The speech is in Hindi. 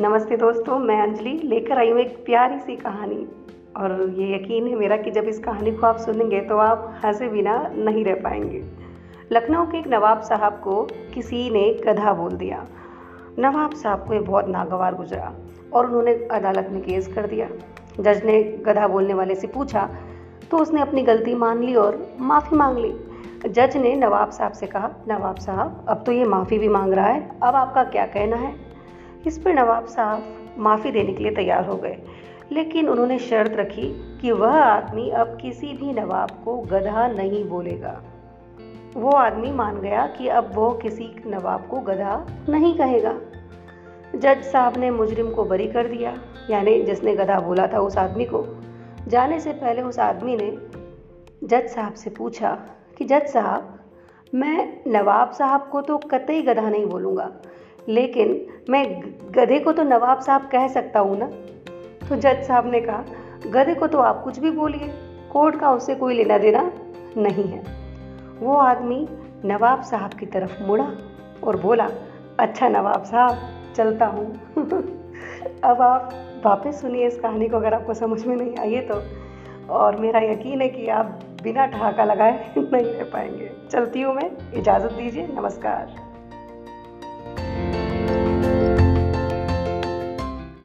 नमस्ते दोस्तों, मैं अंजलि। लेकर आई हूँ एक प्यारी सी कहानी। और ये यकीन है मेरा कि जब इस कहानी को आप सुनेंगे तो आप हंसे बिना नहीं रह पाएँगे। लखनऊ के एक नवाब साहब को किसी ने गधा बोल दिया। नवाब साहब को ये बहुत नागवार गुजरा और उन्होंने अदालत में केस कर दिया। जज ने गधा बोलने वाले से पूछा तो उसने अपनी गलती मान ली और माफ़ी मांग ली। जज ने नवाब साहब से कहा, नवाब साहब, अब तो ये माफ़ी भी मांग रहा है, अब आपका क्या कहना है? इस पर नवाब साहब माफ़ी देने के लिए तैयार हो गए। लेकिन उन्होंने शर्त रखी कि वह आदमी अब किसी भी नवाब को गधा नहीं बोलेगा। वो आदमी मान गया कि अब वो किसी नवाब को गधा नहीं कहेगा। जज साहब ने मुजरिम को बरी कर दिया, यानी जिसने गधा बोला था उस आदमी को। जाने से पहले उस आदमी ने जज साहब से पूछा कि, जज साहब, मैं नवाब साहब को तो कतई गधा नहीं बोलूँगा। लेकिन मैं गधे को तो नवाब साहब कह सकता हूँ ना? तो जज साहब ने कहा, गधे को तो आप कुछ भी बोलिए, कोर्ट का उससे कोई लेना देना नहीं है। वो आदमी नवाब साहब की तरफ़ मुड़ा और बोला अच्छा नवाब साहब, चलता हूँ। अब आप वापस सुनिए इस कहानी को, अगर आपको समझ में नहीं आई है तो। और मेरा यकीन है कि आप बिना ठहाका लगाए नहीं रह पाएँगे। चलती हूँ मैं, इजाज़त दीजिए, नमस्कार।